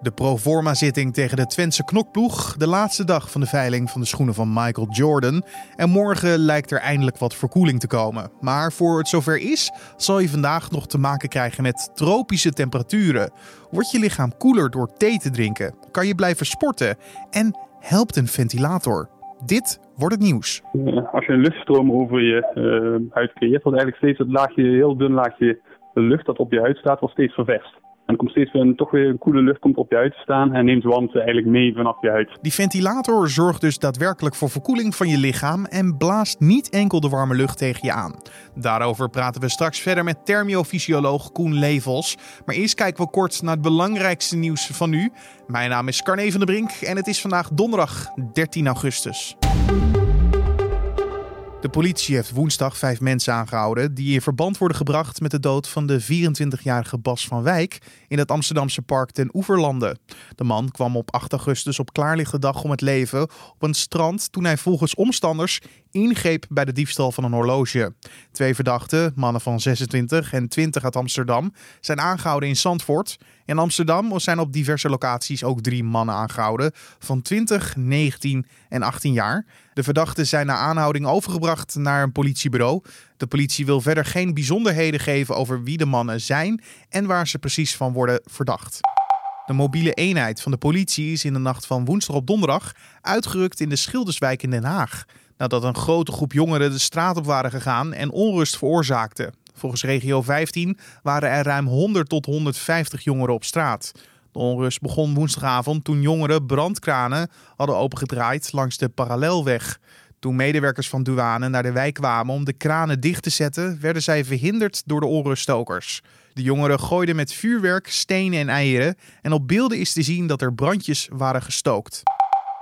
De proforma-zitting tegen de Twentse knokploeg. De laatste dag van de veiling van de schoenen van Michael Jordan. En morgen lijkt er eindelijk wat verkoeling te komen. Maar voor het zover is, zal je vandaag nog te maken krijgen met tropische temperaturen. Wordt je lichaam koeler door thee te drinken? Kan je blijven sporten? En helpt een ventilator? Dit wordt het nieuws. Als je een luchtstroom over je uh, huid creëert, wordt eigenlijk steeds het laagje, heel dun laagje lucht dat op je huid staat, wordt steeds ververst. Er komt steeds een, toch weer een koele lucht komt op je huid te staan en neemt warmte eigenlijk mee vanaf je huid. Die ventilator zorgt dus daadwerkelijk voor verkoeling van je lichaam en blaast niet enkel de warme lucht tegen je aan. Daarover praten we straks verder met thermiofysioloog Koen Levels. Maar eerst kijken we kort naar het belangrijkste nieuws van nu. Mijn naam is Carne van der Brink en het is vandaag donderdag 13 augustus. De politie heeft woensdag vijf mensen aangehouden die in verband worden gebracht met de dood van de 24-jarige Bas van Wijk in het Amsterdamse park ten Oeverlanden. De man kwam op 8 augustus op klaarlichte dag om het leven op een strand toen hij volgens omstanders ingreep bij de diefstal van een horloge. Twee verdachten, mannen van 26 en 20 uit Amsterdam, zijn aangehouden in Zandvoort. In Amsterdam zijn op diverse locaties ook drie mannen aangehouden van 20, 19 en 18 jaar. De verdachten zijn na aanhouding overgebracht naar een politiebureau. De politie wil verder geen bijzonderheden geven over wie de mannen zijn en waar ze precies van worden verdacht. De mobiele eenheid van de politie is in de nacht van woensdag op donderdag uitgerukt in de Schilderswijk in Den Haag. Nadat een grote groep jongeren de straat op waren gegaan en onrust veroorzaakten. Volgens regio 15 waren er ruim 100 tot 150 jongeren op straat. De onrust begon woensdagavond toen jongeren brandkranen hadden opengedraaid langs de parallelweg. Toen medewerkers van douane naar de wijk kwamen om de kranen dicht te zetten, werden zij verhinderd door de onruststokers. De jongeren gooiden met vuurwerk, stenen en eieren en op beelden is te zien dat er brandjes waren gestookt.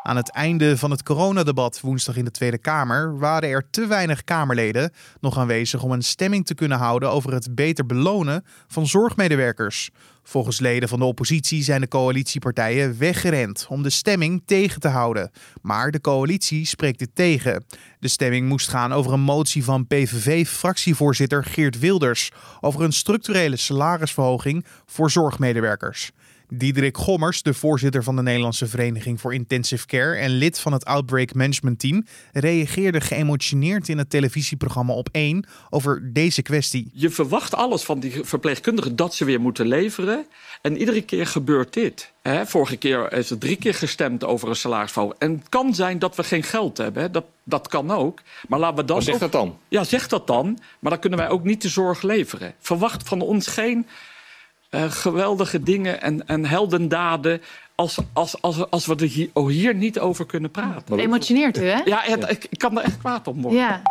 Aan het einde van het coronadebat woensdag in de Tweede Kamer waren er te weinig Kamerleden nog aanwezig om een stemming te kunnen houden over het beter belonen van zorgmedewerkers. Volgens leden van de oppositie zijn de coalitiepartijen weggerend om de stemming tegen te houden. Maar de coalitie spreekt dit tegen. De stemming moest gaan over een motie van PVV-fractievoorzitter Geert Wilders over een structurele salarisverhoging voor zorgmedewerkers. Diederik Gommers, de voorzitter van de Nederlandse Vereniging voor Intensive Care en lid van het Outbreak Management Team, reageerde geëmotioneerd in het televisieprogramma op 1 over deze kwestie. Je verwacht alles van die verpleegkundigen dat ze weer moeten leveren. En iedere keer gebeurt dit. vorige keer is er drie keer gestemd over een salarisverhoging. En het kan zijn dat we geen geld hebben. Dat, dat kan ook. Maar laten we dan. zeg dat dan? Ja, zeg dat dan. Maar dan kunnen wij ook niet de zorg leveren. Verwacht van ons geen uh, geweldige dingen en, en heldendaden. Als, als, als, als we er hier, oh, hier niet over kunnen praten. Emotioneert u, hè? Ja, ja, Ik, ik, kan er echt kwaad op worden. Ja.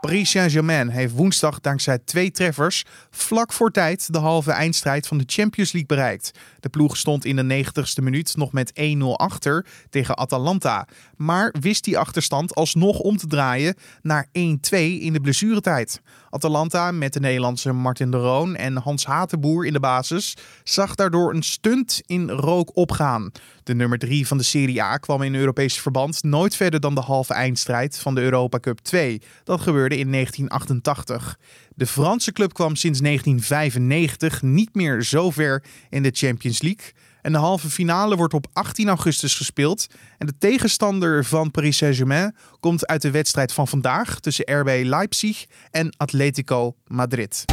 Paris Saint-Germain heeft woensdag dankzij twee treffers vlak voor tijd de halve eindstrijd van de Champions League bereikt. De ploeg stond in de 90ste minuut nog met 1-0 achter tegen Atalanta, maar wist die achterstand alsnog om te draaien naar 1-2 in de blessuretijd. Atalanta met de Nederlandse Martin de Roon en Hans Hatenboer in de basis zag daardoor een stunt in rook opgaan. De nummer 3 van de Serie A kwam in Europees verband nooit verder dan de halve eindstrijd van de Europa Cup 2. Dat gebeurde in 1988. De Franse club kwam sinds 1995 niet meer zo ver in de Champions League. En de halve finale wordt op 18 augustus gespeeld. En de tegenstander van Paris Saint-Germain komt uit de wedstrijd van vandaag tussen RB Leipzig en Atletico Madrid.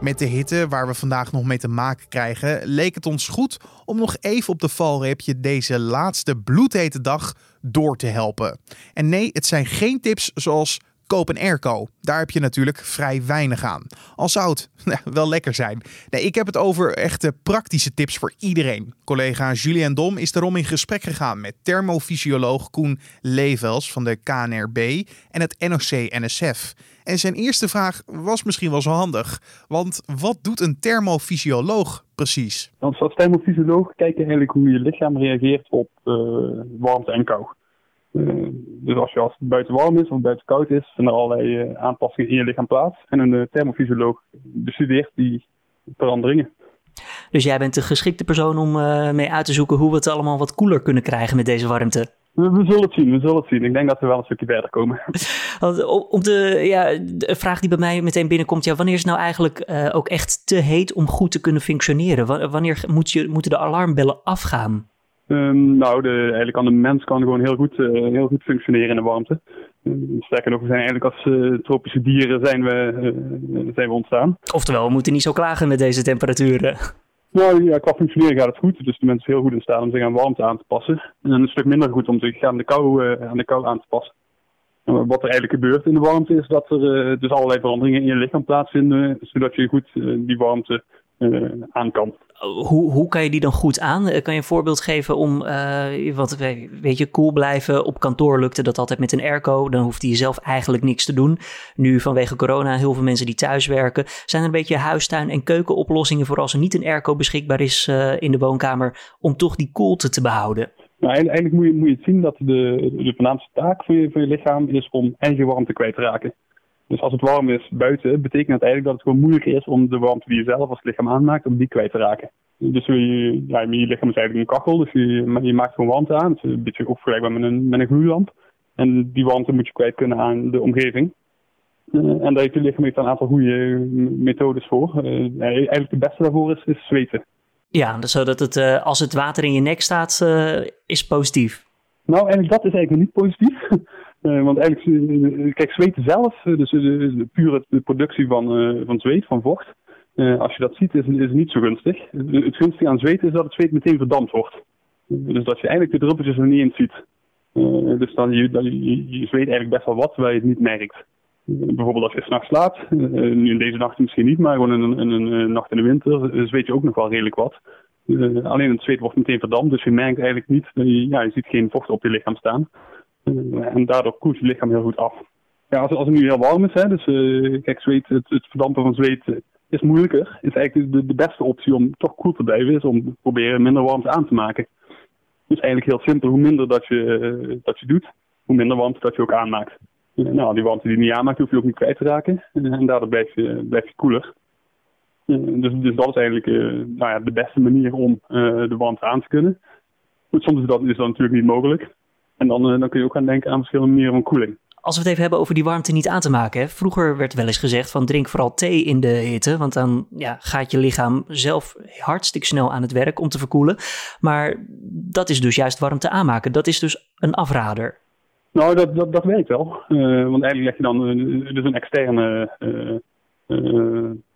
Met de hitte waar we vandaag nog mee te maken krijgen, leek het ons goed om nog even op de valreepje deze laatste bloedhete dag door te helpen. En nee, het zijn geen tips zoals koop een airco. Daar heb je natuurlijk vrij weinig aan. Al zou het wel lekker zijn. Nee, ik heb het over echte praktische tips voor iedereen. Collega Julien Dom is daarom in gesprek gegaan met thermofysioloog Koen Levels van de KNRB en het NOC-NSF. En zijn eerste vraag was misschien wel zo handig. Want wat doet een thermofysioloog precies? Als thermofysioloog kijken eigenlijk hoe je lichaam reageert op uh, warmte en kou. Uh, dus als, je, als het buiten warm is of buiten koud is, zijn er allerlei uh, aanpassingen in je lichaam plaats. En een thermofysioloog bestudeert die veranderingen. Dus jij bent de geschikte persoon om mee uit te zoeken hoe we het allemaal wat koeler kunnen krijgen met deze warmte? We, zullen het zien, we zullen het zien. Ik denk dat we wel een stukje verder komen. Om de, ja, de vraag die bij mij meteen binnenkomt, ja, wanneer is het nou eigenlijk uh, ook echt te heet om goed te kunnen functioneren? Wanneer moet je, moeten de alarmbellen afgaan? Um, nou, de, eigenlijk kan de mens kan gewoon heel goed, uh, heel goed functioneren in de warmte. Uh, sterker nog, we zijn eigenlijk als uh, tropische dieren zijn we, zijn we ontstaan. Oftewel, we moeten niet zo klagen met deze temperaturen. Nou ja, qua functioneren gaat het goed. Dus de mensen zijn heel goed in staat om zich aan warmte aan te passen. En een stuk minder goed om zich aan de kou, aan, de kou aan te passen. En wat er eigenlijk gebeurt in de warmte is dat er dus allerlei veranderingen in je lichaam plaatsvinden. Zodat je goed die warmte aan kan hoe, hoe kan je die dan goed aan? Eh, kan je een voorbeeld geven om, uh, wat, weet je, cool blijven? Op kantoor lukte dat altijd met een airco. Dan hoefde je zelf eigenlijk niks te doen. Nu vanwege corona heel veel mensen die thuis werken. Zijn er een beetje huistuin- en keukenoplossingen voor als er niet een airco beschikbaar is uh, in de woonkamer, om toch die koelte te behouden? Nou, eigenlijk moet je, moet je het zien dat de, de voornaamste taak van je, van je lichaam is om eigen warmte kwijt te raken. Dus als het warm is buiten, betekent dat eigenlijk dat het gewoon moeilijker is om de warmte die je zelf als lichaam aanmaakt, om die kwijt te raken. Dus je, ja, je lichaam is eigenlijk een kachel, dus je, je maakt gewoon warmte aan. Het is een beetje ook vergelijkbaar met een, met een gloeilamp. En die warmte moet je kwijt kunnen aan de omgeving. Uh, en daar heeft je lichaam heeft een aantal goede methodes voor. Uh, eigenlijk de beste daarvoor is, is zweten. Ja, dus zodat het, uh, als het water in je nek staat, is positief. Nou, eigenlijk dat is eigenlijk niet positief. Uh, want eigenlijk, uh, kijk, zweten zelf, uh, dus de, pure productie van, van zweet, van vocht, als je dat ziet, is, is niet zo gunstig. Het gunstige aan zweten is dat het zweet meteen verdampt wordt. Dus dat je eigenlijk de druppeltjes er niet in ziet. dus dan je, dan, je, zweet eigenlijk best wel wat, terwijl je het niet merkt. bijvoorbeeld als je s'nachts slaapt, nu in deze nacht misschien niet, maar gewoon in, in, een nacht in de winter, zweet je ook nog wel redelijk wat. alleen het zweet wordt meteen verdampt, dus je merkt eigenlijk niet, ja, je ziet geen vocht op je lichaam staan. Eh, en daardoor koelt je lichaam heel goed af. Ja, als, als het nu heel warm is, hè, dus uh, kijk, zweet, het, het, verdampen van zweet eh, is moeilijker. Is eigenlijk de, de beste optie om toch koel te blijven, is om proberen minder warmte aan te maken. Dus eigenlijk heel simpel, hoe minder dat je, dat je doet, hoe minder warmte dat je ook aanmaakt. nou, die warmte die je niet aanmaakt, hoef je ook niet kwijt te raken. En daardoor blijf je, blijf je koeler. dus, dus dat is eigenlijk nou ja, de beste manier om de warmte aan te kunnen. Soms is dat, is dat natuurlijk niet mogelijk. En dan, eh, dan kun je ook gaan denken aan verschillende manieren van koeling. Als we het even hebben over die warmte niet aan te maken. Hè? Vroeger werd wel eens gezegd van drink vooral thee in de hitte. Want dan ja, gaat je lichaam zelf hartstikke snel aan het werk om te verkoelen. Maar dat is dus juist warmte aanmaken. Dat is dus een afrader. Nou, dat, dat, dat werkt wel. Uh, want eigenlijk leg je dan uh, dus een externe, uh,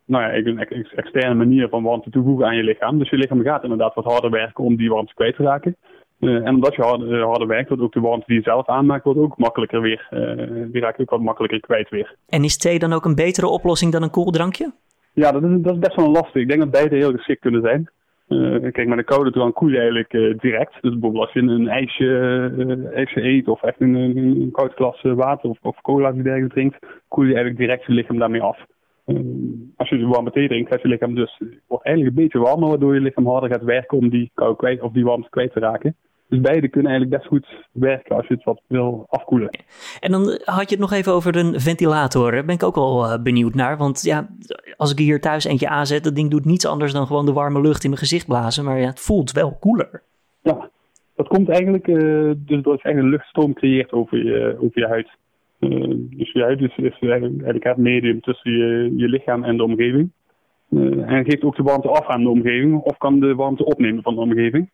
nou ja, een externe manier van warmte toevoegen aan je lichaam. Dus je lichaam gaat inderdaad wat harder werken om die warmte kwijt te raken. Uh, en omdat je harder, eh, harder werkt, wordt ook de warmte die je zelf aanmaakt, wordt ook makkelijker weer. Uh, die raak je ook wat makkelijker kwijt weer. En is thee dan ook een betere oplossing dan een koeldrankje? Ja, dat is, dat is best wel lastig. Ik denk dat beide heel geschikt kunnen zijn. Uh, kijk, met een koude drank koel je eigenlijk direct. Dus bijvoorbeeld als je een ijsje, ijsje eet of echt een, een koud glas water of, of cola die dergelijke drinkt, koel je eigenlijk direct je lichaam daarmee af. Als je warme thee drinkt, gaat je lichaam dus wordt eigenlijk een beetje warmer, waardoor je lichaam harder gaat werken om die kou kwijt of die warmte kwijt te raken. Dus beide kunnen eigenlijk best goed werken als je het wat wil afkoelen. En dan had je het nog even over een ventilator. Daar ben ik ook wel uh, benieuwd naar. Want ja, als ik hier thuis eentje aanzet, dat ding doet niets anders dan gewoon de warme lucht in mijn gezicht blazen. Maar ja, het voelt wel koeler. Ja, dat komt eigenlijk uh, dus doordat je een luchtstroom creëert over je, over je huid. Uh, dus je huid is, is eigenlijk het medium tussen je, lichaam en de omgeving. en geeft ook de warmte af aan de omgeving of kan de warmte opnemen van de omgeving.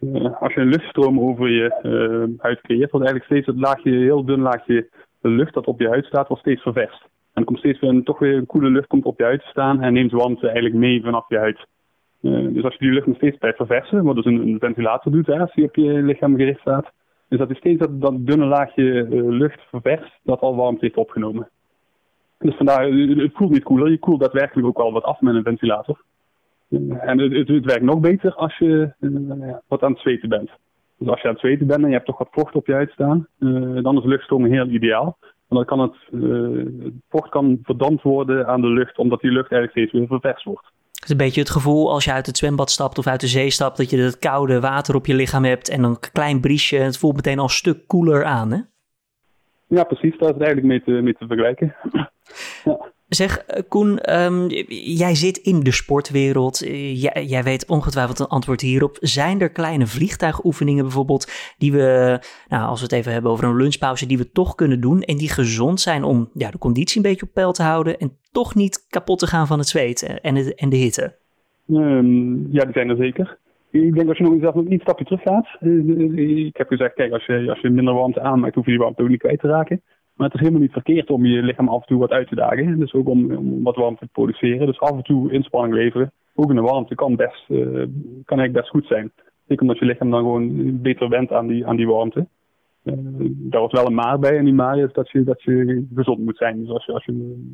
Eh, als je een luchtstroom over je huid creëert, wordt eigenlijk steeds het laagje, heel dun laagje lucht dat op je huid staat, wordt steeds ververst. En dan komt steeds weer een, toch weer een koele lucht komt op je huid te staan en neemt warmte eigenlijk mee vanaf je huid. Dus als je die lucht nog steeds blijft verversen, wat dus een, ventilator doet als die op je lichaam gericht staat, dus dat is steeds dat, dat dunne laagje lucht ververst dat al warmte heeft opgenomen. Dus vandaar, het voelt niet koeler, je koelt daadwerkelijk ook wel wat af met een ventilator. En het, het, werkt nog beter als je wat aan het zweten bent. Dus als je aan het zweten bent en je hebt toch wat vocht op je huid staan, dan is luchtstroom heel ideaal. Want dan kan het, het vocht kan verdampt worden aan de lucht, omdat die lucht eigenlijk steeds weer ververst wordt. Het is een beetje het gevoel als je uit het zwembad stapt of uit de zee stapt, dat je het koude water op je lichaam hebt en een klein briesje. Het voelt meteen al een stuk koeler aan, hè? Ja, precies. Daar is het eigenlijk mee te, mee te vergelijken. ja. Zeg, eh, Koen, ehm, jij zit in de sportwereld. Eh, jij, jij, weet ongetwijfeld een antwoord hierop. Zijn er kleine vliegtuigoefeningen bijvoorbeeld, die we, nou, als we het even hebben over een lunchpauze, die we toch kunnen doen en die gezond zijn om ja, de conditie een beetje op peil te houden en toch niet kapot te gaan van het zweet en en de hitte? Um, ja, die zijn er zeker. Ik denk als je nog zelf nog een stapje terug gaat. Eh, ik heb gezegd, kijk, als je, als je minder warmte aanmaakt, hoef je die warmte ook niet kwijt te raken. Maar het is helemaal niet verkeerd om je lichaam af en toe wat uit te dagen. Dus ook om, om wat warmte te produceren. Dus af en toe inspanning leveren. Ook in de warmte kan, best, uh, kan eigenlijk best goed zijn. Zeker omdat je lichaam dan gewoon beter went aan die, aan die warmte. Uh, daar was wel een maar bij. En die maar is dat je, dat je gezond moet zijn. Dus als je, als je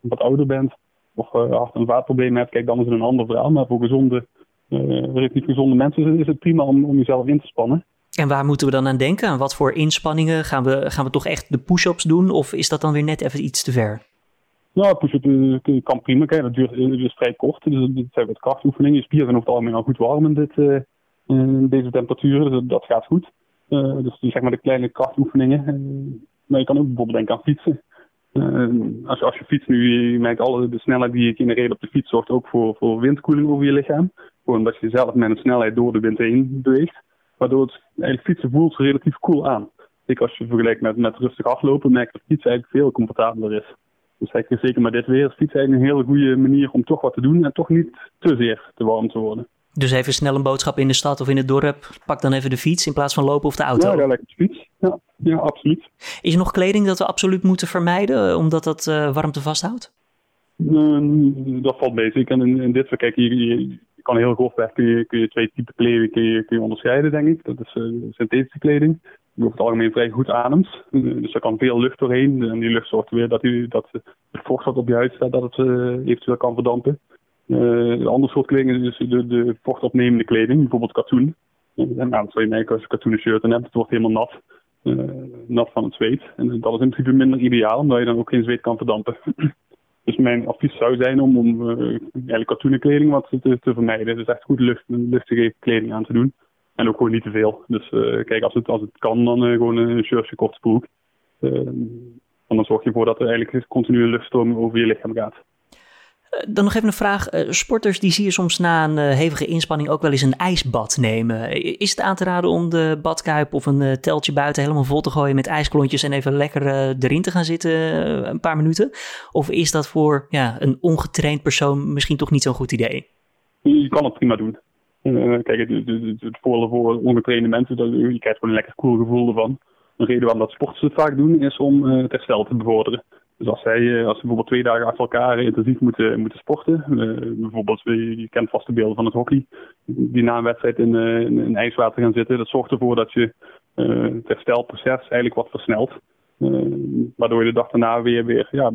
wat ouder bent of uh, hart- en vaatproblemen hebt, kijk, dan is het een ander verhaal. Maar voor gezonde, relatief gezonde mensen is het prima om, om jezelf in te spannen. En waar moeten we dan aan denken? Aan wat voor inspanningen? Gaan we, gaan we toch echt de push-ups doen? Of is dat dan weer net even iets te ver? Nou, push-up kan prima. Dat duurt dus vrij kort. Dus het zijn wat krachtoefeningen. Je spieren zijn over het algemeen al goed warm in, dit, in deze temperaturen. Dus dat gaat goed. Uh, dus zeg maar de kleine krachtoefeningen. maar je kan ook bijvoorbeeld denken aan fietsen. als, je, als je fietst nu, je merkt alle de snelheid die je genereert op de fiets zorgt ook voor, voor windkoeling over je lichaam. Gewoon omdat je zelf met een snelheid door de wind heen beweegt. Waardoor het eigenlijk fietsen voelt relatief cool aan. Ik als je vergelijkt met, met rustig aflopen, merk dat fietsen eigenlijk veel comfortabeler is. Dus eigenlijk zeker met dit weer is fietsen eigenlijk een hele goede manier om toch wat te doen en toch niet te zeer te warm te worden. Dus even snel een boodschap in de stad of in het dorp. Pak dan even de fiets in plaats van lopen of de auto. Ja, ja lekker de fiets. Ja, ja, absoluut. Is er nog kleding dat we absoluut moeten vermijden, omdat dat uh, warmte vasthoudt? Uh, dat valt mee. Zeker in, in dit kijk, je, je, je kan heel grofweg kun je, kun je twee typen kleding kun je, kun je onderscheiden, denk ik. Dat is uh, synthetische kleding, die over het algemeen vrij goed ademt. Uh, dus er kan veel lucht doorheen. En die lucht zorgt weer dat, u, dat de vocht wat op je huid staat, dat het eventueel kan verdampen. een ander soort kleding is dus de, de vochtopnemende kleding, bijvoorbeeld katoen. nou, dat zou je merken als je katoenen shirt aan hebt. Het wordt helemaal nat. nat van het zweet. En dat is in principe minder ideaal, omdat je dan ook geen zweet kan verdampen. Dus mijn advies zou zijn om, om uh, eigenlijk katoenen kleding wat te, te vermijden. Dus echt goed lucht, luchtige kleding aan te doen. En ook gewoon niet te veel. Dus uh, kijk, als het, als het kan, dan uh, gewoon een shirtje, korte broek. dan zorg je ervoor dat er eigenlijk continue luchtstroom over je lichaam gaat. Dan nog even een vraag. Sporters die zie je soms na een hevige inspanning ook wel eens een ijsbad nemen. Is het aan te raden om de badkuip of een teltje buiten helemaal vol te gooien met ijsklontjes en even lekker erin te gaan zitten een paar minuten? Of is dat voor ja, een ongetraind persoon misschien toch niet zo'n goed idee? Je kan het prima doen. kijk, het, voordeel voor ongetrainde mensen, je krijgt gewoon een lekker cool gevoel ervan. Een reden waarom dat sporters het vaak doen, is om het herstel te bevorderen. Dus als zij, als ze bijvoorbeeld twee dagen achter elkaar intensief moeten, moeten sporten, uh, bijvoorbeeld, je kent vast de beelden van het hockey, die na een wedstrijd in, in, ijswater gaan zitten, dat zorgt ervoor dat je uh, het herstelproces eigenlijk wat versnelt. waardoor je de dag daarna weer, weer ja,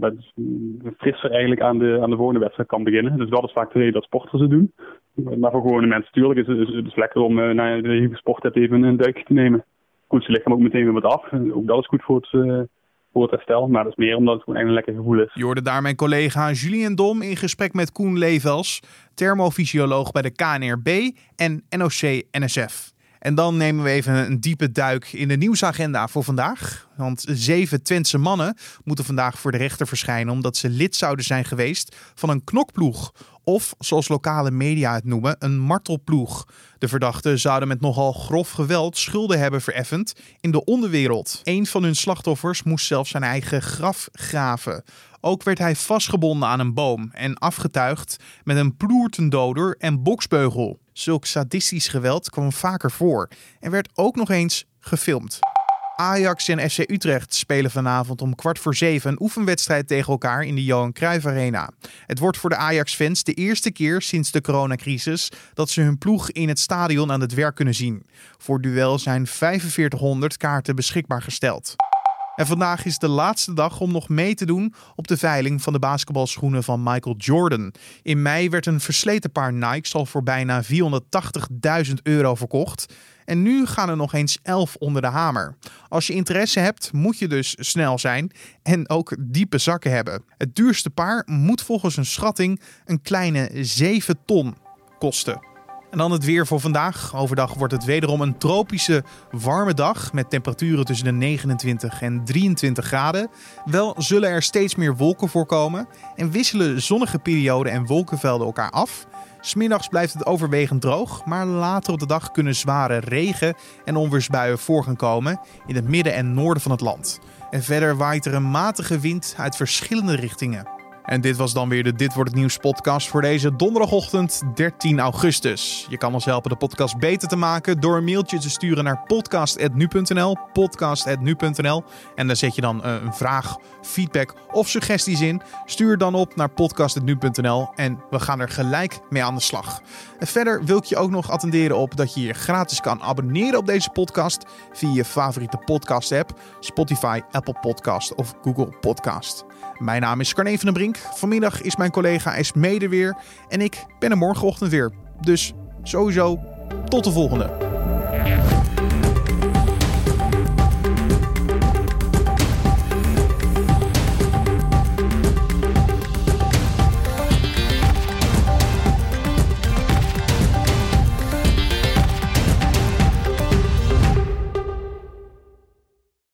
frisser eigenlijk aan de, aan de volgende wedstrijd kan beginnen. Dus dat is vaak de reden dat sporters het doen. Maar voor gewone mensen natuurlijk is het, het lekker om na gesport hebt even een duikje te nemen. Koelt je lichaam ook meteen weer wat af. Ook dat is goed voor het Maar dat is meer omdat het gewoon een lekker gevoel is. Je hoorde daar mijn collega Julien Dom in gesprek met Koen Levels, thermofysioloog bij de KNRB en NOC-NSF. En dan nemen we even een diepe duik in de nieuwsagenda voor vandaag. Want zeven Twentse mannen moeten vandaag voor de rechter verschijnen omdat ze lid zouden zijn geweest van een knokploeg. Of, zoals lokale media het noemen, een martelploeg. De verdachten zouden met nogal grof geweld schulden hebben vereffend in de onderwereld. Een van hun slachtoffers moest zelfs zijn eigen graf graven. Ook werd hij vastgebonden aan een boom en afgetuigd met een ploertendoder en boksbeugel. Zulk sadistisch geweld kwam vaker voor en werd ook nog eens gefilmd. Ajax en FC Utrecht spelen vanavond om kwart voor zeven een oefenwedstrijd tegen elkaar in de Johan Cruijff Arena. Het wordt voor de Ajax-fans de eerste keer sinds de coronacrisis dat ze hun ploeg in het stadion aan het werk kunnen zien. Voor duel zijn 4500 kaarten beschikbaar gesteld. En vandaag is de laatste dag om nog mee te doen op de veiling van de basketbalschoenen van Michael Jordan. In mei werd een versleten paar Nikes al voor bijna 480.000 euro verkocht. En nu gaan er nog eens 11 onder de hamer. Als je interesse hebt, moet je dus snel zijn en ook diepe zakken hebben. Het duurste paar moet volgens een schatting een kleine 7 ton kosten. En dan het weer voor vandaag. Overdag wordt het wederom een tropische warme dag met temperaturen tussen de 29 en 23 graden. Wel zullen er steeds meer wolken voorkomen en wisselen zonnige perioden en wolkenvelden elkaar af. Smiddags blijft het overwegend droog, maar later op de dag kunnen zware regen- en onweersbuien voor gaan komen in het midden en noorden van het land. En verder waait er een matige wind uit verschillende richtingen. En dit was dan weer de Dit Wordt Het Nieuws podcast voor deze donderdagochtend 13 augustus. Je kan ons helpen de podcast beter te maken door een mailtje te sturen naar podcast.nu.nl, podcast.nu.nl. En daar zet je dan eh, een vraag, feedback of suggesties in. Stuur dan op naar podcast.nu.nl en we gaan er gelijk mee aan de slag. Verder wil ik je ook nog attenderen op dat je je gratis kan abonneren op deze podcast via je favoriete podcast app, Spotify, Apple Podcast of Google Podcast. Mijn naam is Carne van den Vanmiddag is mijn collega Esmede weer. En ik ben er morgenochtend weer. Dus sowieso tot de volgende.